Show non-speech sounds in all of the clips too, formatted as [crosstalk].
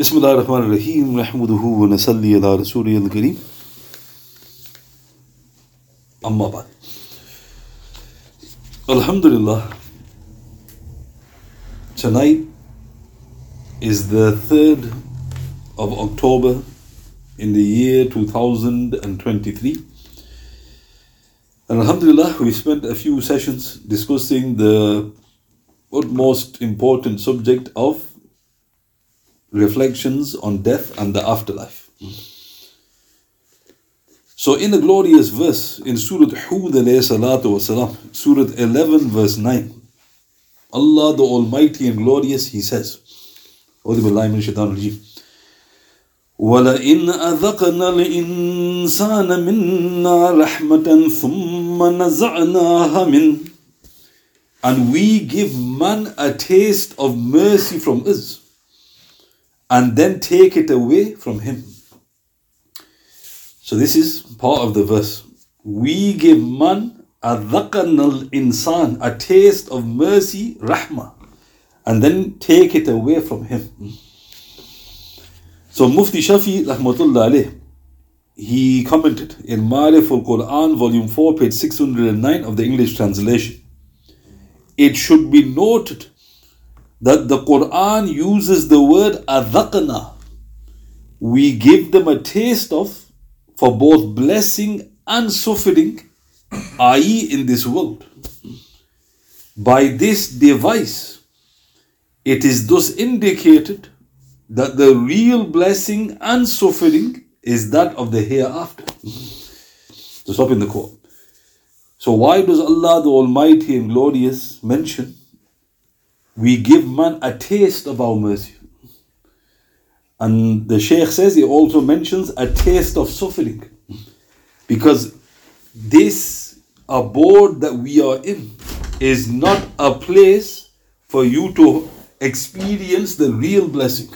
بسم الله الرحمن الرحيم نحمده ونصلي على رسوله الكريم أما بعد Alhamdulillah tonight is the 3rd of October in the year 2023 and Alhamdulillah we spent a few sessions discussing the utmost important subject of reflections on death and the afterlife. So, in a glorious verse in Surah Hud, wasalam, Surah 11, verse 9, Allah the Almighty and Glorious, He says, ولئن أذقنا الإنسان منا رحمة ثم نزعناها منه and we give man a taste of mercy from us and then take it away from him. So this is part of the verse. We give man a dhakanal insan, a taste of mercy, rahmah, and then take it away from him. So Mufti Shafi rahmatullah he commented in Ma'arif al-Quran volume 4 page 609 of the English translation. It should be noted that the Quran uses the word adhaqna. We give them a taste of for both blessing and suffering, i.e., in this world. By this device, it is thus indicated that the real blessing and suffering is that of the hereafter. So stop in the quote. So why does Allah the Almighty and Glorious mention we give man a taste of our mercy. And the Shaykh says he also mentions a taste of suffering. Because this abode that we are in is not a place for you to experience the real blessing.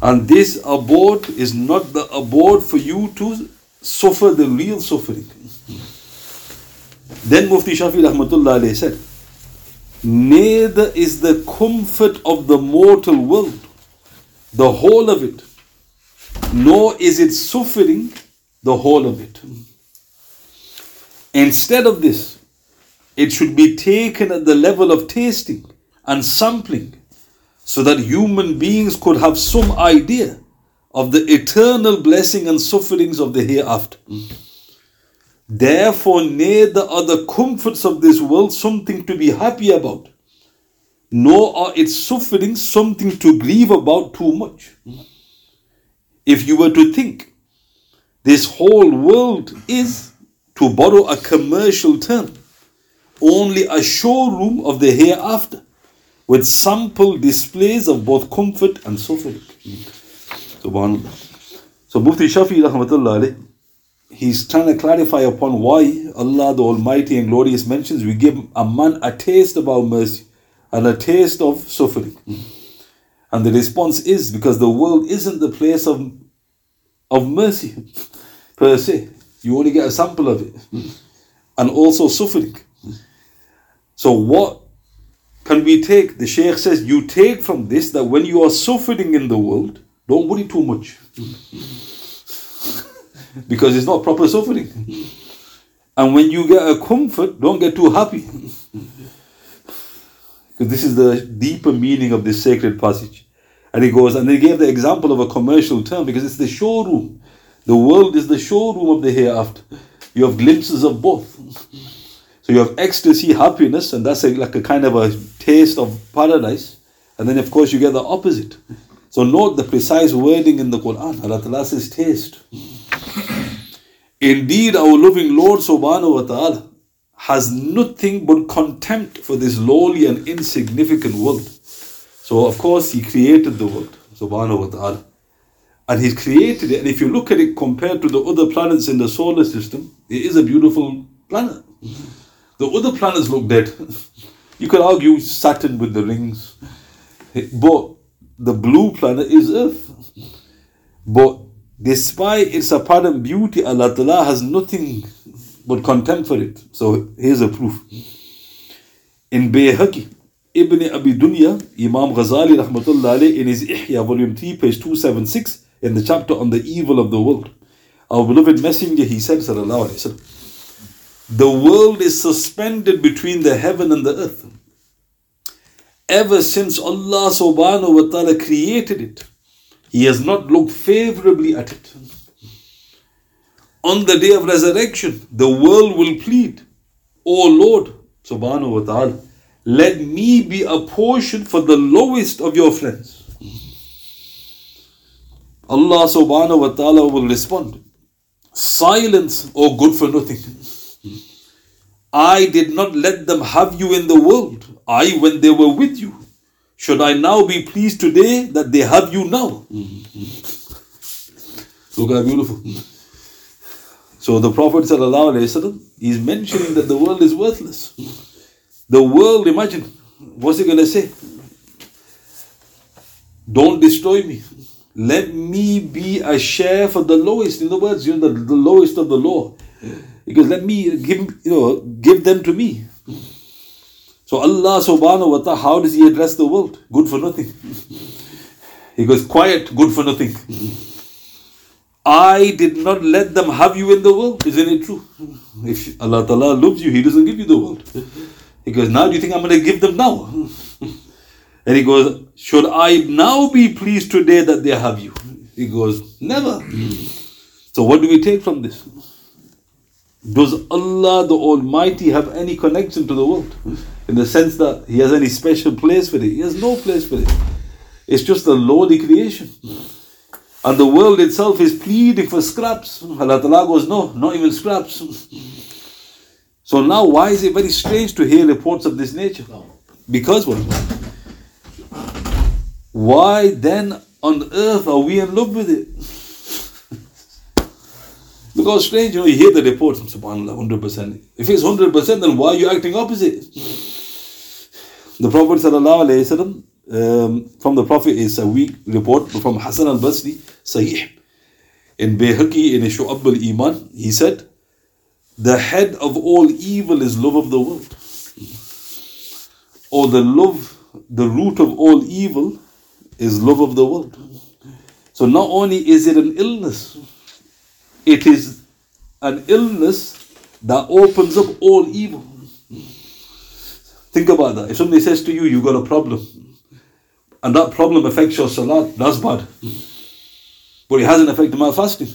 And this abode is not the abode for you to suffer the real suffering. Then Mufti Shafi Rahmatullah said, Neither is the comfort of the mortal world, the whole of it, nor is it suffering, the whole of it. Instead of this, it should be taken at the level of tasting and sampling so that human beings could have some idea of the eternal blessing and sufferings of the hereafter. Therefore, neither are the comforts of this world something to be happy about, nor are its sufferings something to grieve about too much. If you were to think, this whole world is, to borrow a commercial term, only a showroom of the hereafter, with sample displays of both comfort and suffering. Subhanallah. So Mufti Shafi rahmatullah alayhi, he's trying to clarify upon why Allah the Almighty and Glorious mentions we give a man a taste of our mercy and a taste of suffering. And the response is because the world isn't the place of, of mercy per se. You only get a sample of it. And also suffering. So what can we take? The Shaykh says you take from this that when you are suffering in the world, don't worry too much because it's not proper suffering. And when you get a comfort, don't get too happy. Because this is the deeper meaning of this sacred passage. And he goes, and they gave the example of a commercial term because it's the showroom. The world is the showroom of the hereafter. You have glimpses of both. So you have ecstasy, happiness, and that's a, like a kind of a taste of paradise. And then, of course, you get the opposite. So note the precise wording in the Quran. Allah Ta'ala says taste. Indeed, our loving Lord subhanahu wa ta'ala has nothing but contempt for this lowly and insignificant world. So, of course, He created the world, subhanahu wa ta'ala. And He created it, and if you look at it compared to the other planets in the solar system, it is a beautiful planet. The other planets look dead. [laughs] You could argue Saturn with the rings, but the blue planet is Earth. But despite its apparent beauty, Allah Ta'ala has nothing but contempt for it. So here's a proof. In Bayhaqi, Ibn Abi Dunya, Imam Ghazali rahmatullah in his Ihya, volume 3, page 276, in the chapter on the evil of the world. Our beloved messenger, he said, sallallahu alayhi wasallam, the world is suspended between the heaven and the earth. Ever since Allah subhanahu wa ta'ala created it, He has not looked favorably at it. On the day of resurrection, the world will plead, O Lord subhanahu wa ta'ala, let me be a portion for the lowest of your friends. Allah subhanahu wa ta'ala will respond, Silence, O good for nothing. I did not let them have you in the world, I when they were with you. Should I now be pleased today that they have you now? [laughs] Look how beautiful. So the Prophet is mentioning that the world is worthless. The world, imagine, what's he going to say? Don't destroy me. Let me be a share for the lowest. In other words, you know, the, the lowest of the law. Because let me give you know give them to me. So Allah subhanahu wa ta'ala, how does He address the world? Good for nothing. He goes, quiet, good for nothing. I did not let them have you in the world. Isn't it true? If Allah Ta'ala loves you, He doesn't give you the world. He goes, now do you think I'm going to give them now? And he goes, should I now be pleased today that they have you? He goes, never. So what do we take from this? Does Allah the Almighty have any connection to the world? In the sense that He has any special place for it? He has no place for it. It's just a lowly creation. And the world itself is pleading for scraps. Allah Ta'ala goes, no, not even scraps. So now why is it very strange to hear reports of this nature? Because what? Why then on earth are we in love with it? [laughs] Because strange, you know, you hear the reports, subhanAllah, 100%. If it's 100%, then why are you acting opposite? The Prophet sallallahu um, from the Prophet is a weak report from Hassan al-Basri, Sahih. In Bayhaqi, in Shu'ab al-Iman, he said, the head of all evil is love of the world. Or the love, the root of all evil is love of the world. So not only is it an illness, it is an illness that opens up all evil. Think about that. If somebody says to you, you've got a problem, and that problem affects your salat, that's bad. But it hasn't affected my fasting.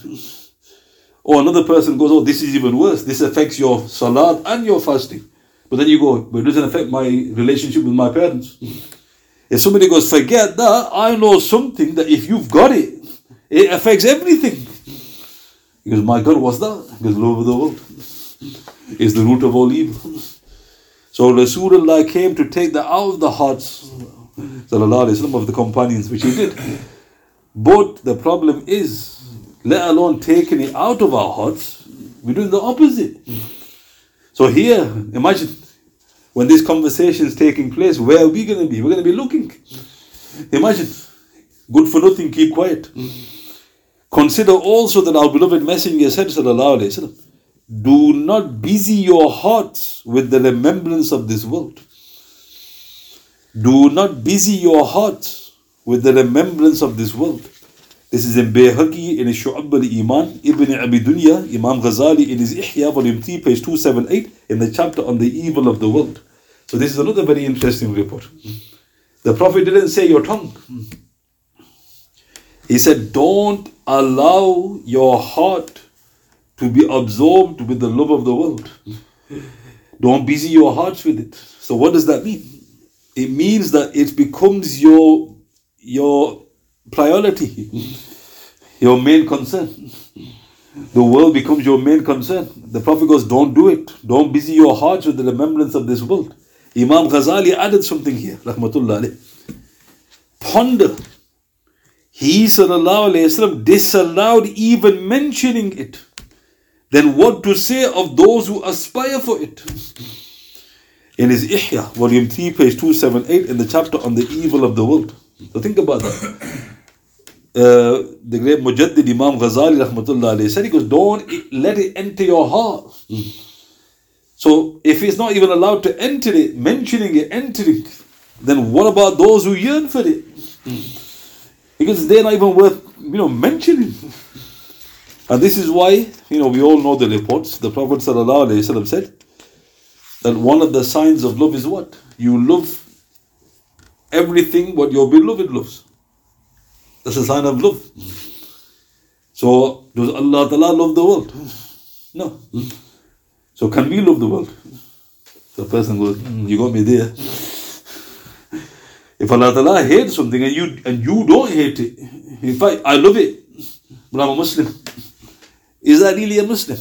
Or another person goes, oh, this is even worse. This affects your salat and your fasting. But then you go, but it doesn't affect my relationship with my parents. If somebody goes, forget that, I know something that if you've got it, it affects everything. He goes, my God, what's that? Because love of the world is the root of all evil. So Rasulullah came to take that out of the hearts وسلم, of the companions, which he did. But the problem is, let alone taking it out of our hearts, we're doing the opposite. So here, imagine when this conversation is taking place, where are we going to be? We're going to be looking. Imagine, good for nothing, keep quiet. Consider also that our beloved Messenger said, Sallallahu Alaihi Wasallam, do not busy your hearts with the remembrance of this world. Do not busy your hearts with the remembrance of this world. This is in Bayhaqi in Shu'ab al-Iman, Ibn Abi Dunya, Imam Ghazali in his Ihya, volume 3, page 278, in the chapter on the evil of the world. So this is another very interesting report. The Prophet didn't say your tongue. He said, don't allow your heart to be absorbed with the love of the world. Don't busy your hearts with it. So what does that mean? It means that it becomes your your priority, your main concern. The world becomes your main concern. The Prophet goes, Don't do it. Don't busy your hearts with the remembrance of this world. Imam Ghazali added something here, Rahmatullah. Ponder. He sallallahu alayhi wasallam disallowed even mentioning it. Then what to say of those who aspire for it? In his Ihya, volume 3, page 278, in the chapter on the evil of the world. So think about that. Uh, the great Mujaddid Imam Ghazali rahmatullah said, he goes, don't let it enter your heart. So if it's not even allowed to enter it, mentioning it, entering, then what about those who yearn for it? Because they're not even worth, you know, mentioning. And this is why, you know, we all know the reports. The Prophet said that one of the signs of love is what? You love everything what your beloved loves. That's a sign of love. So, does Allah Ta'ala love the world? No. So, can we love the world? The person goes, mm, You got me there. If Allah Ta'ala hates something and you and you don't hate it, in fact, I love it, but I'm a Muslim. Is that really a Muslim?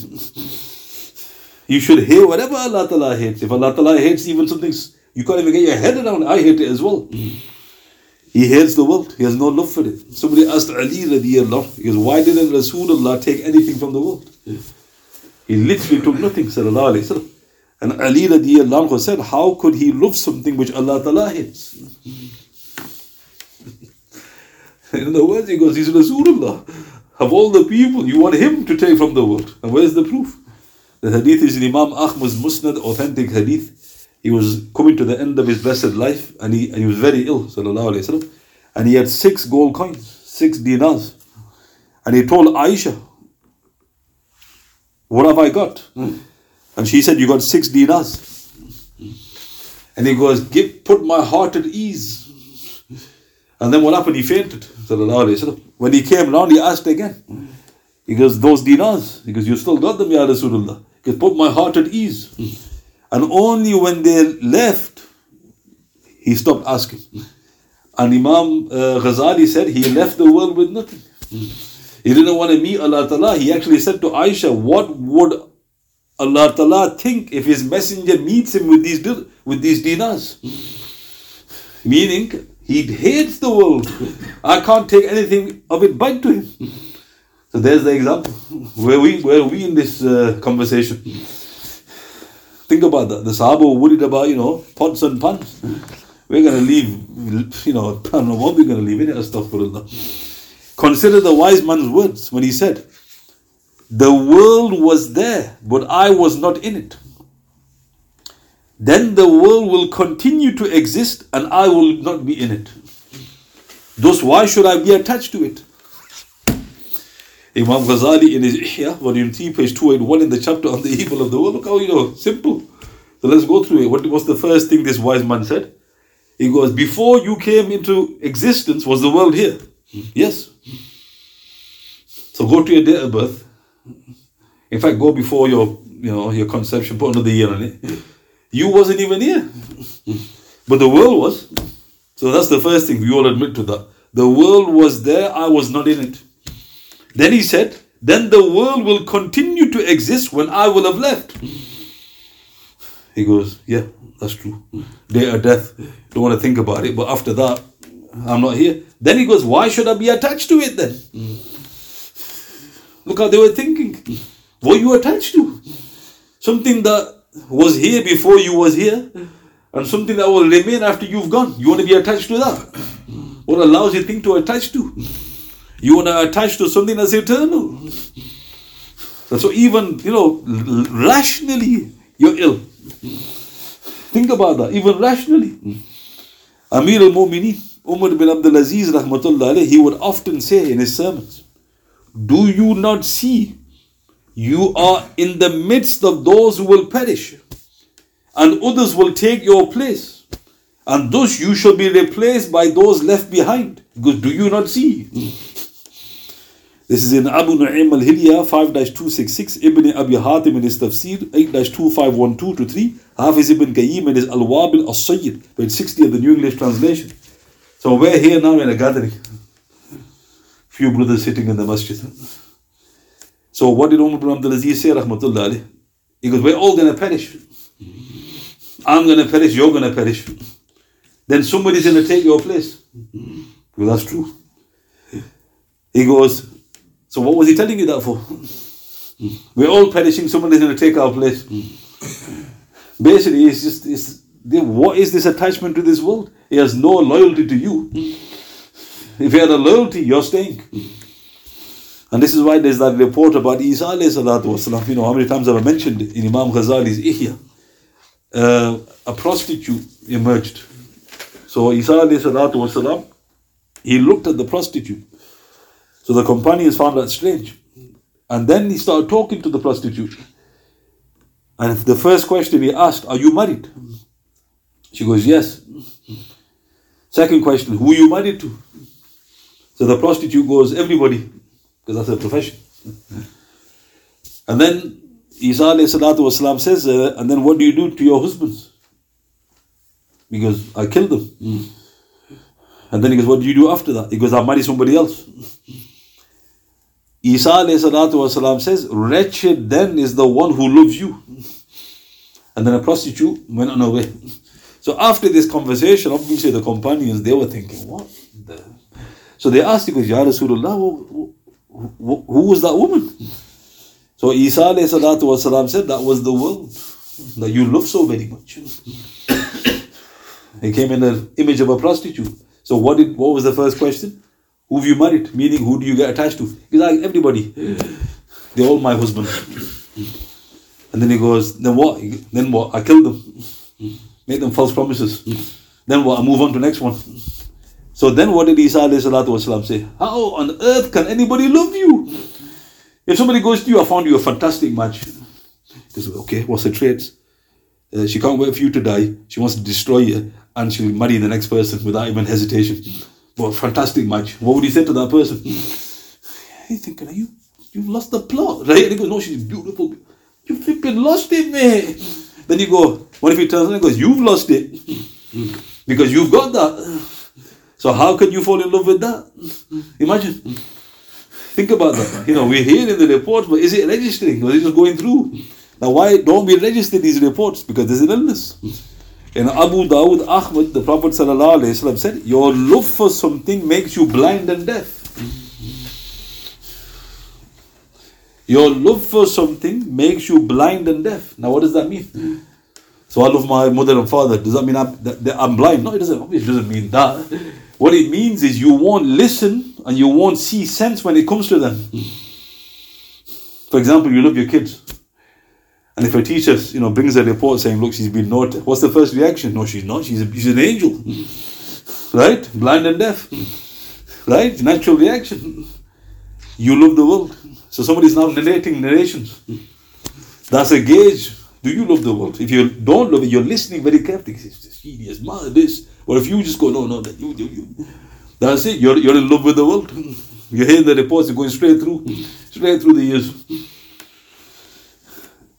You should hate whatever Allah Ta'ala hates. If Allah Ta'ala hates even something you can't even get your head around, I hate it as well. He hates the world. He has no love for it. Somebody asked Ali radiallahu, he goes, why didn't Rasulullah take anything from the world? He literally took nothing, sallallahu alayhi wa And Ali radiallahu said, how could he love something which Allah Ta'ala hates? [laughs] In other words, he goes, he's Rasulullah. Of all the people, you want him to take from the world. And where's the proof? The hadith is in Imam Ahmad's Musnad, authentic hadith. He was coming to the end of his blessed life and he, and he was very ill. And he had six gold coins, six dinars. And he told Aisha, What have I got? And she said, You got six dinars. And he goes, Give, Put my heart at ease. And then what happened? He fainted. When he came round, he asked again. He goes, Those dinars. He goes, You still got them, Ya Rasulullah. He goes, Put my heart at ease. And only when they left, he stopped asking. And Imam uh, Ghazali said he left the world with nothing. He didn't want to meet Allah Ta'ala. He actually said to Aisha, What would Allah Ta'ala think if his messenger meets him with these, with these dinars? Meaning, he hates the world. I can't take anything of it back to him. So there's the example. Where we where we in this uh, conversation? Think about that. The were worried about, you know, pots and pans. We're going to leave, you know, [laughs] I don't know what we're going to leave in it. Astaghfirullah. Consider the wise man's words when he said, The world was there, but I was not in it then the world will continue to exist and I will not be in it. Thus, why should I be attached to it? Imam Ghazali in his Ihya, volume 3, page 281, in the chapter on the evil of the world, look how, you know, simple. So let's go through it. What was the first thing this wise man said? He goes, Before you came into existence, was the world here? Yes. So go to your date of birth. In fact, go before your, you know, your conception, put another year on it. You wasn't even here. But the world was. So that's the first thing we all admit to that. The world was there, I was not in it. Then he said, Then the world will continue to exist when I will have left. He goes, Yeah, that's true. Day or death. Don't want to think about it, but after that, I'm not here. Then he goes, Why should I be attached to it then? Look how they were thinking. What you attached to? Something that was here before you was here and something that will remain after you've gone. You want to be attached to that? What a lousy thing to attach to. You want to attach to something that's eternal. So even, you know, rationally, you're ill. Think about that, even rationally. Amir al-Mu'mineen, Umar bin Abdul Aziz, rahmatullah he would often say in his sermons, Do you not see you are in the midst of those who will perish, and others will take your place. And thus you shall be replaced by those left behind. Because do you not see? This is in Abu Nu'aym al-Hilya 5-266, Ibn Abi Hatim in his Tafsir 8-2512 to 3, Hafiz ibn Qayyim in his Al-Wabil al-Sayyib, page 60 of the New English Translation. So we're here now in a gathering. Few brothers sitting in the masjid. So what did Umar ibn Abdul Aziz say, rahmatullah He goes, we're all to perish. I'm to perish, you're to perish. Then somebody's to take your place. Well, that's true. He goes, so what was he telling you that for? We're all perishing, somebody's to take our place. Basically, it's just, it's, what is this attachment to this world? He has no loyalty to you. If he had a loyalty, you're staying. And this is why there's that report about Isa والسلام, You know, how many times have I mentioned in Imam Ghazali's Ihya? Uh, a prostitute emerged. So Isa والسلام, he looked at the prostitute. So the companions found that strange. And then he started talking to the prostitute. And the first question he asked, Are you married? She goes, Yes. Second question, Who are you married to? So the prostitute goes, Everybody, because that's her profession. and then Isa والسلام, says, uh, And then what do you do to your husbands? Because I killed them. Mm. And then he goes, What do you do after that? He goes, I marry somebody else. Isa والسلام, says, Wretched then is the one who loves you. And then a prostitute went on her way. So after this conversation, obviously the companions, they were thinking, What? The? So they asked, he goes, Ya Rasulullah, who, who, who was that woman? So Isa والسلام, said, That was the world that you love so very much. he came in the image of a prostitute. So what did what was the first question? Who have you married? Meaning who do you get attached to? He's like everybody. They're all my husband. And then he goes, then what? Then what? I killed them. Made them false promises. Then what? I move on to the next one. So then what did Isa والسلام, say? How on earth can anybody love you? If somebody goes to you, I found you a fantastic match. He says, okay, what's her traits? Uh, she can't wait for you to die. She wants to destroy you, and she'll marry the next person without even hesitation. But fantastic match. What would you say to that person? [laughs] Hey, thinking, are you you've lost the plot, right? And he goes, no, she's beautiful. You flipping lost it, man. Then you go, what if he turns around and goes, you've lost it [laughs] because you've got that. So how can you fall in love with that? Imagine. Think about that. You know, we're hearing the reports, but is it registering? Is it just going through? Now, why don't we register these reports? Because there's an illness. In Abu Dawud Ahmad, the Prophet ﷺ said, Your love for something makes you blind and deaf. Your love for something makes you blind and deaf. Now, what does that mean? So I love my mother and father. Does that mean I'm, that, I'm blind? No, it doesn't. It doesn't mean that. What it means is you won't listen and you won't see sense when it comes to them. For example, you love your kids. And if a teacher, you know, brings a report saying, look, she's been naughty, what's the first reaction? No, she's not. She's, a, she's an angel. right? Blind and deaf. Right? Natural reaction. You love the world. So somebody's now narrating narrations. That's a gauge. Do you love the world? If you don't love it, you're listening very carefully. It's this genius, man, this. Or if you just go, no, no, that you, you, you. That's it. You're, you're in love with the world. You hear the reports, you're going straight through, straight through the years.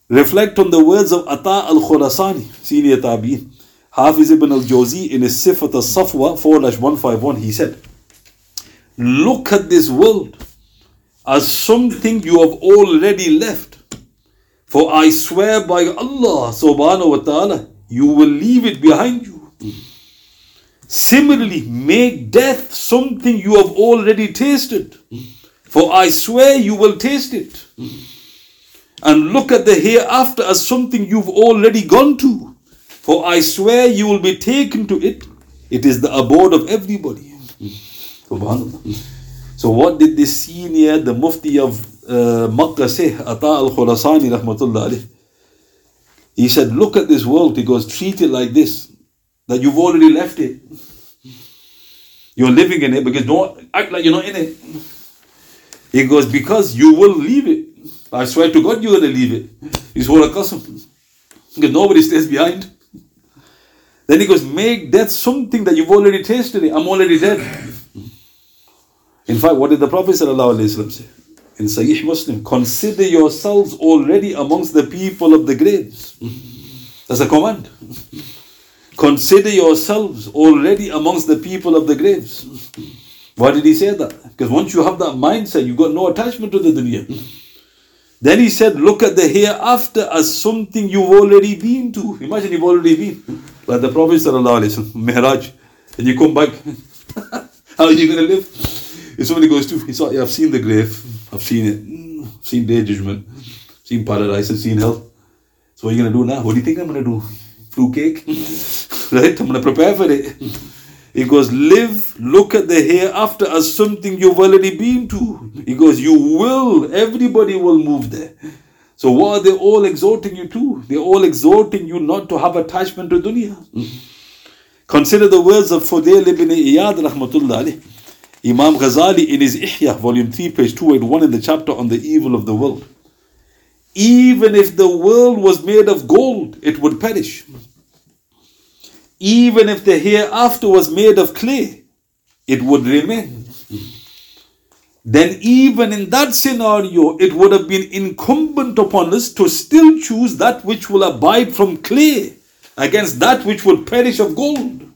Reflect on the words of Ata al Khurasani, senior Tabi'in. Hafiz ibn al Jawzi in his Sifat al Safwa 4 151, he said, Look at this world as something you have already left. For I swear by Allah subhanahu wa ta'ala, you will leave it behind you. Similarly, make death something you have already tasted. For I swear you will taste it and look at the hereafter as something you've already gone to. For I swear you will be taken to it. It is the abode of everybody. So what did this senior, the Mufti of uh, Makkah say, Ata al-Khurasani rahmatullah He said, look at this world. He goes, treat it like this, that you've already left it. You're living in it because don't act like you're not in it. He goes, because you will leave it. I swear to God, you're going to leave it. It's all a custom. Because nobody stays behind. Then he goes, make death something that you've already tasted. I'm already dead. In fact, what did the Prophet say? In Sahih Muslim, consider yourselves already amongst the people of the graves. That's a command. Consider yourselves already amongst the people of the graves. Why did he say that? Because once you have that mindset, you've got no attachment to the dunya. Then he said, look at the hereafter as something you've already been to. Imagine you've already been. Like the Prophet Mihraj. And you come back. [laughs] How are you going to live? If somebody goes to, he saw, yeah, I've seen the grave. I've seen it. I've seen day judgment. I've seen paradise. I've seen hell. So what are you going to do now? What do you think I'm going to do? Fruit cake? Right? I'm going to prepare for it. He goes, live, look at the hereafter as something you've already been to. He goes, you will, everybody will move there. So what are they all exhorting you to? They're all exhorting you not to have attachment to dunya. Consider the words of Fudail ibn Iyad rahmatullah alayh. Imam Ghazali in his Ihya, volume 3, page 281, in the chapter on the evil of the world. Even if the world was made of gold, it would perish. Even if the hereafter was made of clay, it would remain. Then, even in that scenario, it would have been incumbent upon us to still choose that which will abide from clay against that which will perish of gold.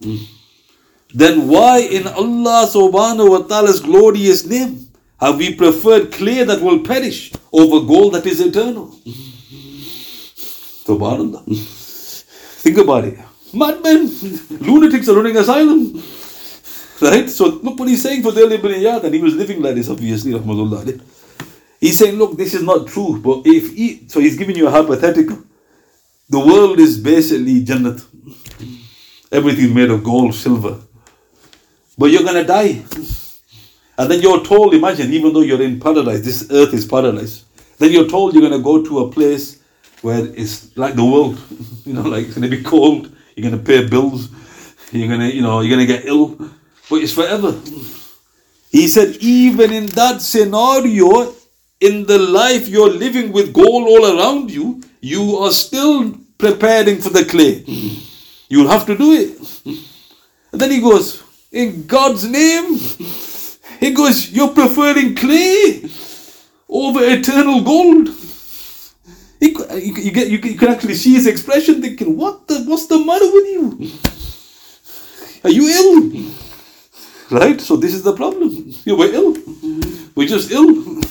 Then, why in Allah subhanahu wa ta'ala's glorious name have we preferred clay that will perish over gold that is eternal? Subhanallah. Think about it. Madmen, lunatics are running asylum. Right? So look what he's saying Fudail ibn Iyad, and he was living like this, obviously, rahmatullah. He's saying, look, this is not true, but if he, so he's giving you a hypothetical. The world is basically Jannat. Everything made of gold, silver. But you're gonna die. And then you're told, imagine, even though you're in paradise, this earth is paradise. Then you're told you're gonna go to a place where it's like the world. [laughs] You know, like it's gonna be cold, you're gonna pay bills, you're gonna, you know, you're gonna get ill, but it's forever. He said, even in that scenario, in the life you're living with gold all around you, you are still preparing for the clay. You'll have to do it. And then he goes, in God's name, he goes, you're preferring clay over eternal gold. He, you, you, get, you, you can actually see his expression thinking, what the, what's the matter with you? Are you ill? Right? So this is the problem. You were ill. We're just ill.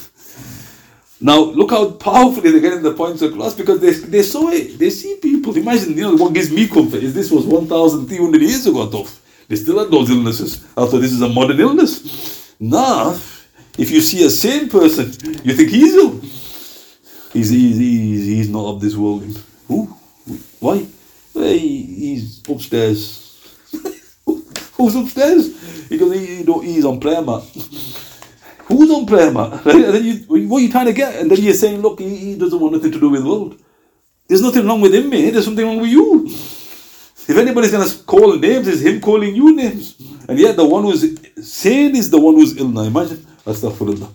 Now look how powerfully they're getting the points across because they, they saw it. They see people. Imagine, you know, what gives me comfort is this was 1,300 years ago. They still had those illnesses. I thought this is a modern illness. Now, if you see a sane person, you think he's ill. He's, he's, he's, he's not of this world. Who? Why? Hey, he's upstairs. [laughs] Who's upstairs? He goes, he, he's on prayer mat. [laughs] Who's on prayer mat? [laughs] Then you, what are you trying to get? And then you're saying, look, he, he doesn't want nothing to do with the world. There's nothing wrong with him, mate. There's something wrong with you. If anybody's going to call names, it's him calling you names. And yet the one who's sane is the one who's ill. Now imagine. Astaghfirullah.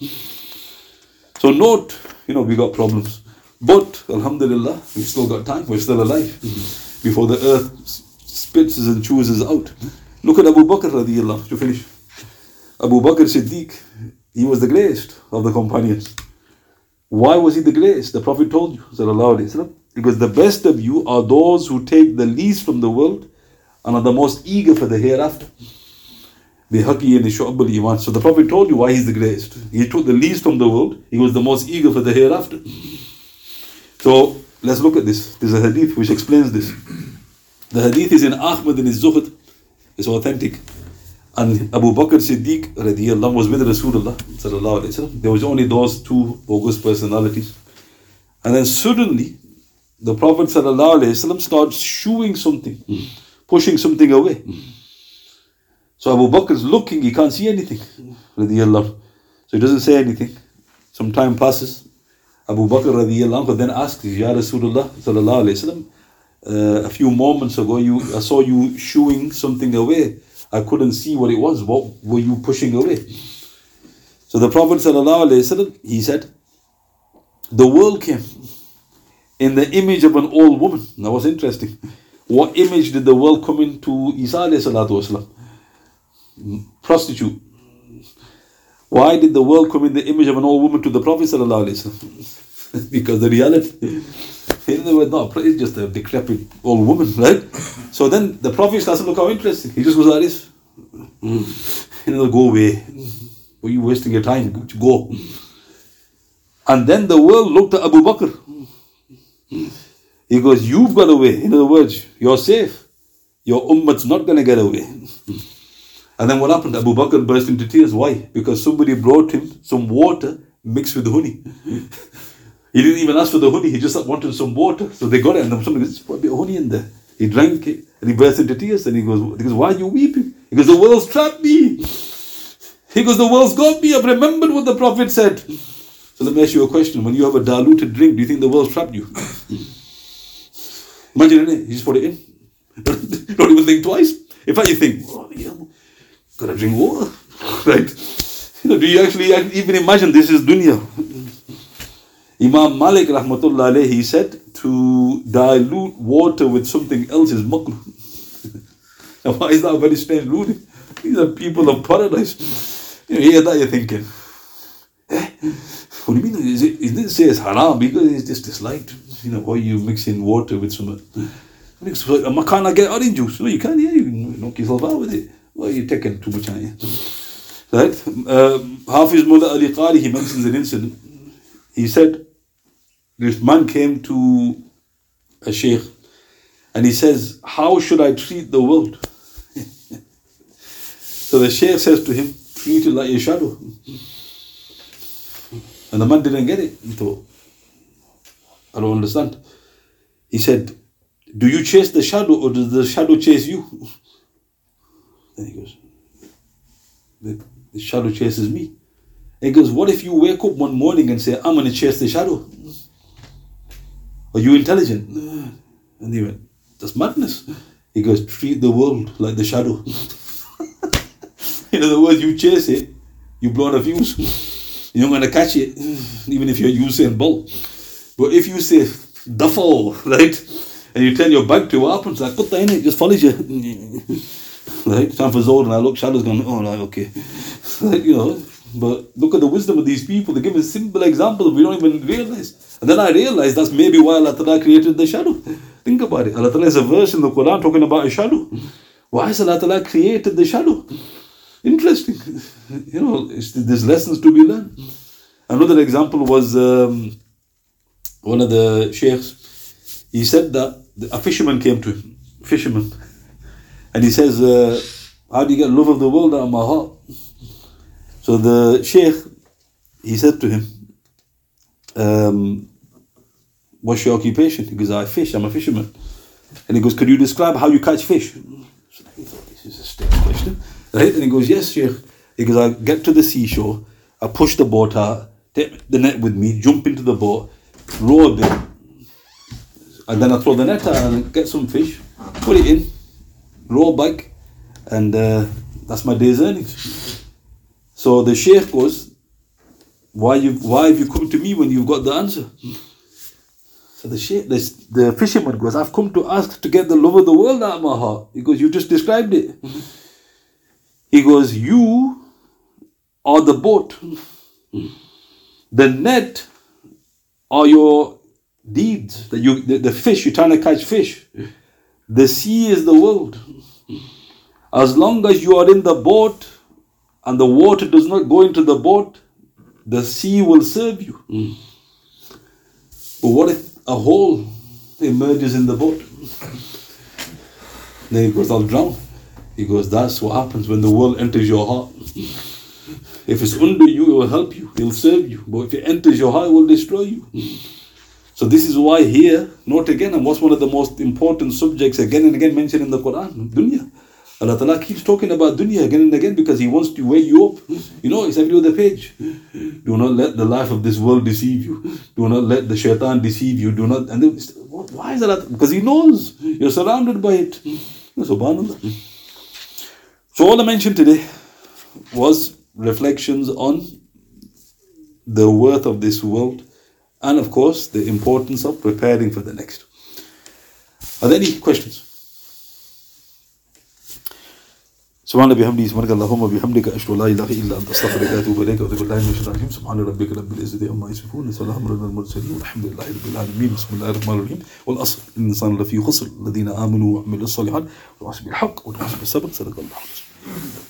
So note, you know, we got problems. But, Alhamdulillah, we've still got time. We're still alive. Mm-hmm. Before the earth spits and chooses out. Look at Abu Bakr radiallahu to finish. Abu Bakr Siddiq, he was the greatest of the companions. Why was he the greatest? The Prophet told you, sallallahu alayhi wasallam, because the best of you are those who take the least from the world and are the most eager for the hereafter. Bayhaqi and Shu'ab iman So the Prophet told you why he's the greatest. He took the least from the world, he was the most eager for the hereafter. So let's look at this. There's a hadith which explains this. The hadith is in Ahmad his Zuhd, it's authentic. And Abu Bakr Siddiq radiallahu was with Rasulullah sallallahu wasallam. There was only those two bogus personalities. And then suddenly, the Prophet sallallahu wasallam starts shooing something, pushing something away. So Abu Bakr is looking, he can't see anything. So he doesn't say anything. Some time passes. Abu Bakr radiallahu then asks, Ya Rasulullah sallallahu wasallam, uh, a few moments ago you I saw you shooing something away. I couldn't see what it was. What were you pushing away? So the Prophet sallallahu alayhi wasallam, he said, the world came in the image of an old woman. That was interesting. What image did the world come into Isa alayhi salatu? Prostitute. Why did the world come in the image of an old woman to the Prophet [laughs] because the reality. [laughs] In other words, not it's just a decrepit old woman, [laughs] right? So then the Prophet doesn't look how interesting. He just goes like this. Mm. You know, go away. Are you wasting your time? Go. And then the world looked at Abu Bakr. He goes, You've got away. In other words, you're safe. Your ummat's not going to get away. And then what happened? Abu Bakr burst into tears. Why? Because somebody brought him some water mixed with honey. [laughs] He didn't even ask for the honey, he just wanted some water. So they got it, and then somebody goes, Put a bit of honey in there. He drank it, and he burst into tears, and he goes, he goes Why are you weeping? He goes, The world's trapped me. [laughs] He goes, The world's got me. I've remembered what the Prophet said. So let me ask you a question. When you have a diluted drink, do you think the world's trapped you? [laughs] Imagine it, you just put it in. Don't even think twice. In fact, you think, oh, drink water, [laughs] right? You know, do you actually even imagine this is dunya? Imam Malik rahmatullah alayhi, he said to dilute water with something else is makruh. [laughs] now why is that very strange ruling? These are people of paradise. You hear that, you're thinking, eh? What do you mean? Is it, it didn't say it's haram because it's just disliked. You know, why you mixing water with some. I can't get orange juice. No, you can't. Yeah, you knock yourself out with it. Much on. Right? Um, Hafiz Mullah Ali Qari, he mentions an incident. He said, this man came to a sheikh and he says, How should I treat the world? [laughs] so the sheikh says to him, Treat it like a shadow. And the man didn't get it. He thought, I don't understand. He said, Do you chase the shadow or does the shadow chase you? [laughs] Then he goes, The, the shadow chases me. And he goes, What if you wake up one morning and say, I'm going to chase the shadow? Are you intelligent? And he went, That's madness. He goes, Treat the world like the shadow. [laughs] In other words, you chase it, you blow a fuse. You're not going to catch it, even if you're using Bolt. But if you say, duffel, [laughs] right? And you turn your back to what happens? Like, put that in it, just follows you. [laughs] right? Time for Zod, and I look, Shadow's going, oh, right, okay. [laughs] Like, you know, but look at the wisdom of these people. They give a simple example we don't even realize. And then I realized that's maybe why Allah Ta'ala created the shadow. Think about it. Allah Ta'ala has a verse in the Quran talking about a shadow. Why has Allah Ta'ala created the shadow? Interesting. [laughs] You know, there's lessons to be learned. Another example was um, one of the sheikhs. He said that a fisherman came to him, fisherman, and he says, uh, "How do you get love of the world out of my heart?" So the sheikh, he said to him, um, "What's your occupation?" He goes, "I fish. I'm a fisherman." And he goes, "Could you describe how you catch fish?" So he thought, "This is a strange question." Right? And he goes, Yes, Sheikh. He goes, I get to the seashore, I push the boat out, take the net with me, jump into the boat, row a bit, and then I throw the net out and get some fish, put it in, row back, and uh, that's my day's earnings. So the Sheikh goes, why, you, why have you come to me when you've got the answer? So the, sheikh, the, the fisherman goes, I've come to ask to get the love of the world out of my heart. He goes, You just described it. He goes, You are the boat. The net are your deeds. That you the, the fish, you're trying to catch fish. The sea is the world. As long as you are in the boat and the water does not go into the boat, the sea will serve you. But what if a hole emerges in the boat? Then he goes, I'll drown. He goes, That's what happens when the world enters your heart. If it's under you, it will help you, it will serve you. But if it enters your heart, it will destroy you. So this is why here, note again, and what's one of the most important subjects again and again mentioned in the Quran, dunya. Allah Ta'ala keeps talking about dunya again and again because He wants to wake you up. You know, it's every other page. Do not let the life of this world deceive you. Do not let the shaitan deceive you. Do not. And then, why is that? Because He knows you're surrounded by it. Subhanallah. So all I mentioned today was reflections on the worth of this world and of course the importance of preparing for the next. Are there any questions? سبحان بحمده سبحانك اللهم وبحمدك أشهد أن لا إله إلا أنت أستغفرك وأتوب إليك وأتوب بالله من الشيطان الرجيم سبحان ربك رب العزة عما يصفون وسلام على المرسلين والحمد لله رب العالمين بسم الله الرحمن الرحيم والأصل الإنسان لفي خسر الذين آمنوا وعملوا الصالحات وتواصوا بالحق وتواصوا بالصبر صدق الله العظيم